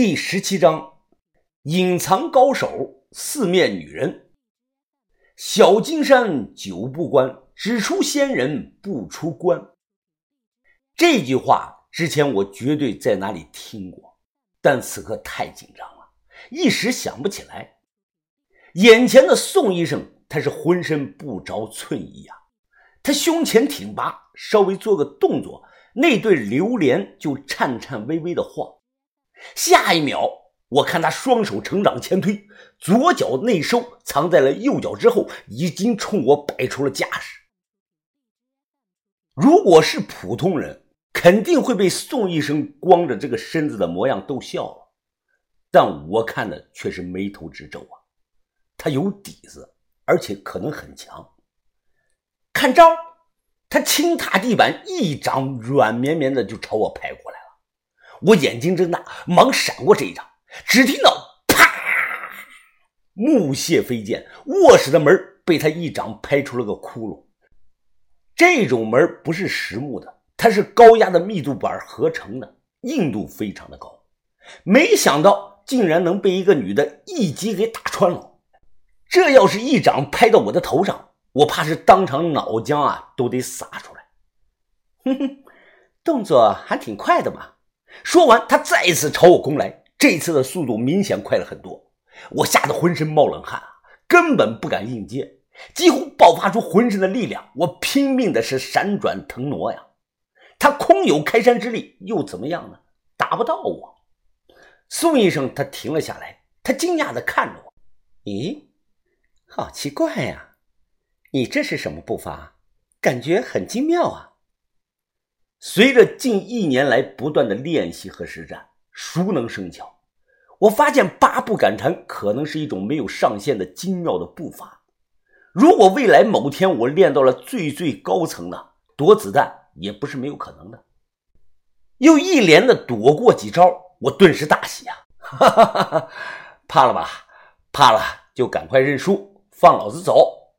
第十七章，隐藏高手，四面女人。小金山久不关，只出仙人不出关。这句话之前我绝对在哪里听过，但此刻太紧张了，一时想不起来。眼前的宋医生，他是浑身不着寸衣啊，他胸前挺拔，稍微做个动作，那对榴莲就颤颤巍巍的晃。下一秒，我看他双手成掌前推，左脚内收，藏在了右脚之后，已经冲我摆出了架势。如果是普通人，肯定会被宋医生光着这个身子的模样逗笑了，但我看的却是眉头直皱啊！他有底子，而且可能很强。看招！他轻踏地板，一掌软绵绵的就朝我拍过来。我眼睛睁大，忙闪过这一掌，只听到“啪”，木屑飞溅，卧室的门被他一掌拍出了个窟窿。这种门不是实木的，它是高压的密度板合成的，硬度非常的高。没想到竟然能被一个女的一击给打穿了。这要是一掌拍到我的头上，我怕是当场脑浆啊都得洒出来。哼哼，动作还挺快的嘛。说完，他再一次朝我攻来，这次的速度明显快了很多。我吓得浑身冒冷汗啊，根本不敢应接，几乎爆发出浑身的力量。我拼命的是闪转腾挪呀。他空有开山之力，又怎么样呢？打不到我。宋医生他停了下来，他惊讶的看着我：“咦，好奇怪呀，你这是什么步伐？感觉很精妙啊。”随着近一年来不断的练习和实战，熟能生巧。我发现八步赶蝉可能是一种没有上限的精妙的步伐。如果未来某天我练到了最最高层的，躲子弹也不是没有可能的。又一连的躲过几招，我顿时大喜啊！哈哈哈哈怕了吧？怕了就赶快认输，放老子走。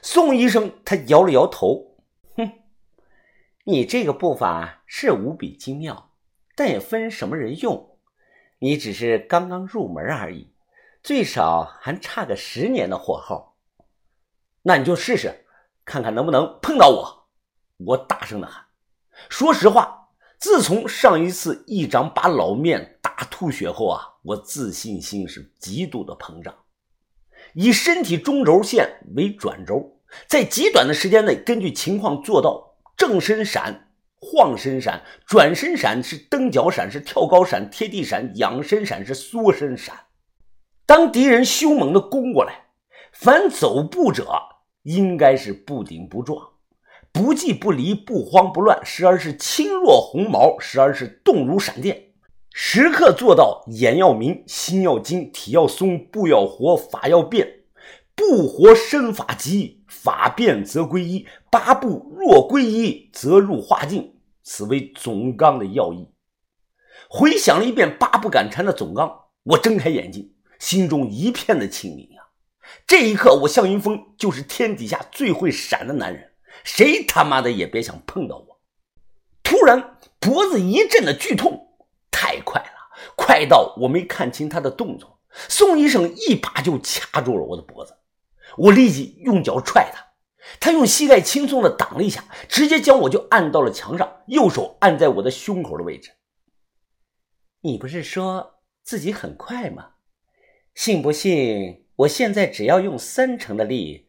宋医生他摇了摇头。你这个步伐是无比精妙，但也分什么人用。你只是刚刚入门而已，最少还差个十年的火候。那你就试试，看看能不能碰到我。我大声的喊。说实话，自从上一次一掌把老面打吐血后啊，我自信心是极度的膨胀。以身体中轴线为转轴，在极短的时间内，根据情况做到。正身闪，晃身闪，转身闪是蹬脚闪，是跳高闪，贴地闪，仰身闪是缩身闪。当敌人凶猛的攻过来，凡走步者应该是不顶不撞，不即不离，不慌不乱，时而是轻若鸿毛，时而是动如闪电，时刻做到眼要明，心要精，体要松，步要活，法要变。不活身法急，法变则归一；八步若归一，则入化境。此为总纲的要义。回想了一遍八步赶蝉的总纲，我睁开眼睛，心中一片的清明呀！这一刻，我向云峰就是天底下最会闪的男人，谁他妈的也别想碰到我！突然，脖子一阵的剧痛，太快了，快到我没看清他的动作。宋医生一把就掐住了我的脖子。我立即用脚踹他，他用膝盖轻松的挡了一下，直接将我就按到了墙上，右手按在我的胸口的位置。你不是说自己很快吗？信不信我现在只要用三成的力，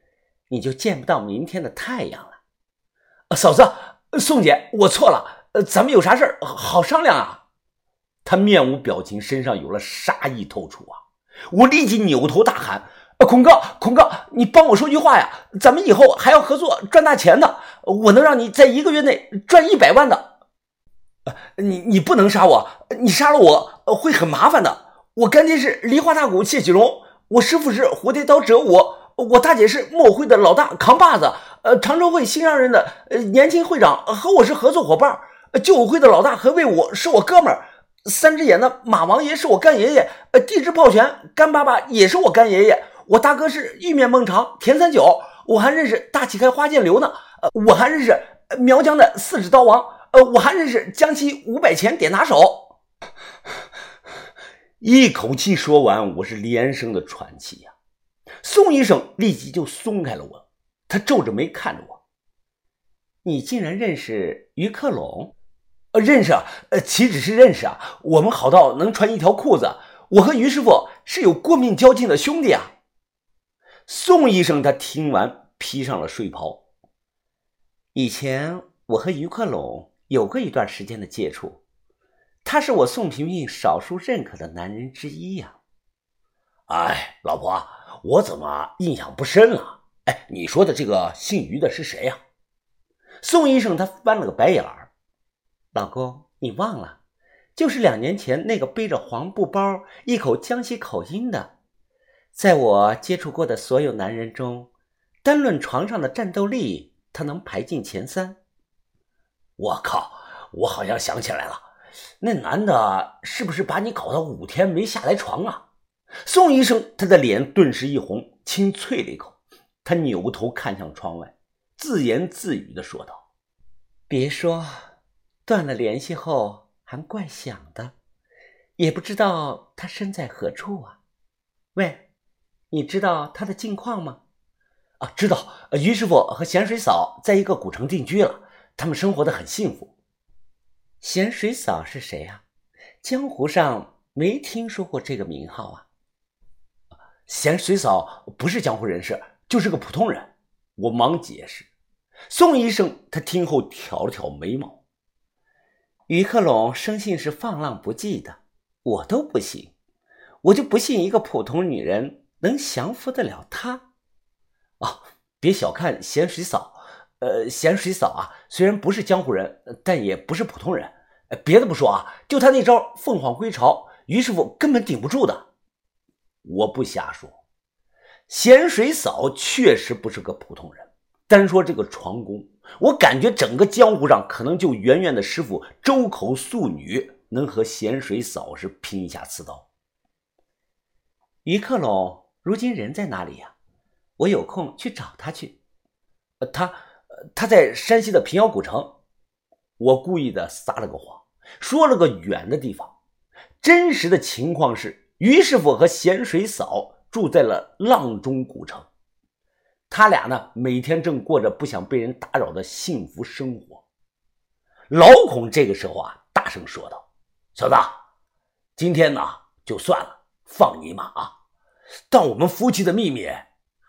你就见不到明天的太阳了？嫂子，宋姐，我错了，咱们有啥事好商量啊？他面无表情，身上有了杀意透出啊！我立即扭头大喊。孔哥，孔哥，你帮我说句话呀！咱们以后还要合作赚大钱的，我能让你在一个月内赚一百万的。你你不能杀我，你杀了我会很麻烦的。我干爹是梨花大鼓谢启荣，我师傅是蝴蝶刀折武，我大姐是墨会的老大扛把子，呃，常州会新上任的呃年轻会长和我是合作伙伴，旧武会的老大何卫武是我哥们儿，三只眼的马王爷是我干爷爷，呃，地质炮拳干爸爸也是我干爷爷。我大哥是玉面孟尝、田三九，我还认识大旗开花剑流呢。呃，我还认识苗疆的四指刀王，呃，我还认识江西五百钱点拿手。一口气说完，我是连声的喘气呀。宋医生立即就松开了我，他皱着眉看着我：“你竟然认识于克龙？呃，认识啊，呃，岂止是认识啊，我们好到能穿一条裤子。我和于师傅是有过命交情的兄弟啊。”宋医生他听完，披上了睡袍。以前我和于克龙有过一段时间的接触，他是我宋萍萍少数认可的男人之一呀。哎，老婆。我怎么印象不深了？哎，你说的这个姓于的是谁呀？宋医生他翻了个白眼儿，老公，你忘了，就是两年前那个背着黄布包、一口江西口音的，在我接触过的所有男人中，单论床上的战斗力，他能排进前三。我靠，我好像想起来了，那男的是不是把你搞到五天没下来床啊？宋医生，他的脸顿时一红，轻啐了一口。他扭头看向窗外，自言自语的说道：“别说，断了联系后还怪想的，也不知道他身在何处啊。喂，你知道他的近况吗？啊，知道。于师傅和咸水嫂在一个古城定居了，他们生活的很幸福。咸水嫂是谁啊？江湖上没听说过这个名号啊。”咸水嫂不是江湖人士，就是个普通人。我忙解释。宋医生他听后挑了挑眉毛。于克龙生性是放浪不羁的，我都不行，我就不信一个普通女人能降服得了他。啊，别小看咸水嫂，呃，咸水嫂啊，虽然不是江湖人，但也不是普通人。别的不说啊，就他那招凤凰归巢，于师傅根本顶不住的。我不瞎说，咸水嫂确实不是个普通人。单说这个床功，我感觉整个江湖上可能就圆圆的师傅周口素女能和咸水嫂是拼一下刺刀。一刻喽如今人在哪里呀？我有空去找他去。他他在山西的平遥古城。我故意的撒了个谎，说了个远的地方。真实的情况是。于师傅和咸水嫂住在了阆中古城，他俩呢每天正过着不想被人打扰的幸福生活。老孔这个时候啊，大声说道：“小子，今天呢就算了，放你一马啊！但我们夫妻的秘密，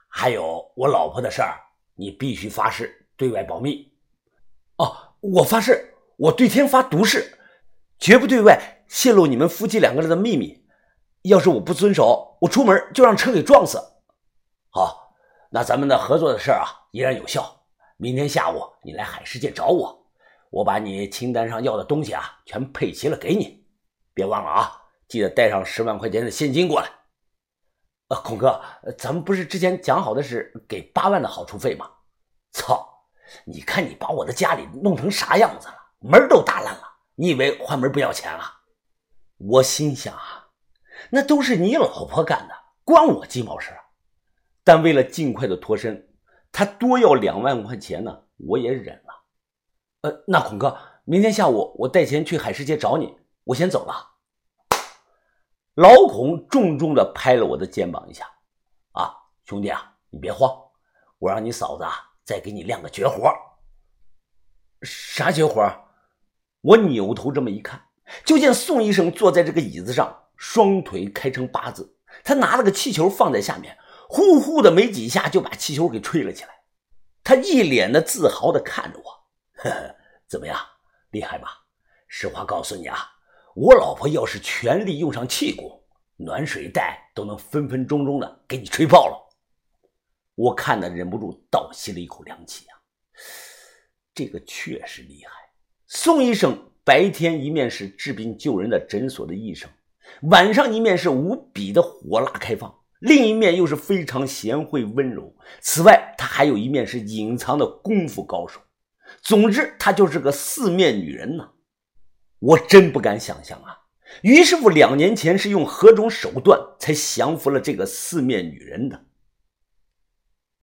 还有我老婆的事儿，你必须发誓对外保密。哦，我发誓，我对天发毒誓，绝不对外泄露你们夫妻两个人的秘密。”要是我不遵守，我出门就让车给撞死。好，那咱们的合作的事儿啊依然有效。明天下午你来海世界找我，我把你清单上要的东西啊全配齐了给你。别忘了啊，记得带上十万块钱的现金过来。孔哥，咱们不是之前讲好的是给八万的好处费吗？操！你看你把我的家里弄成啥样子了，门都打烂了。你以为换门不要钱了？我心想啊。那都是你老婆干的，关我鸡毛事啊！但为了尽快的脱身，他多要两万块钱呢，我也忍了。呃，那孔哥，明天下午我带钱去海世界找你，我先走了。老孔重重的拍了我的肩膀一下，啊，兄弟啊，你别慌，我让你嫂子啊再给你亮个绝活。啥绝活？我扭头这么一看，就见宋医生坐在这个椅子上。双腿开成八字，他拿了个气球放在下面，呼呼的没几下就把气球给吹了起来。他一脸的自豪的看着我，呵呵，怎么样，厉害吧？实话告诉你啊，我老婆要是全力用上气功，暖水袋都能分分钟钟的给你吹爆了。我看的忍不住倒吸了一口凉气啊，这个确实厉害。宋医生白天一面是治病救人的诊所的医生。晚上一面是无比的火辣开放，另一面又是非常贤惠温柔。此外，他还有一面是隐藏的功夫高手。总之，她就是个四面女人呢。我真不敢想象啊，于师傅两年前是用何种手段才降服了这个四面女人的？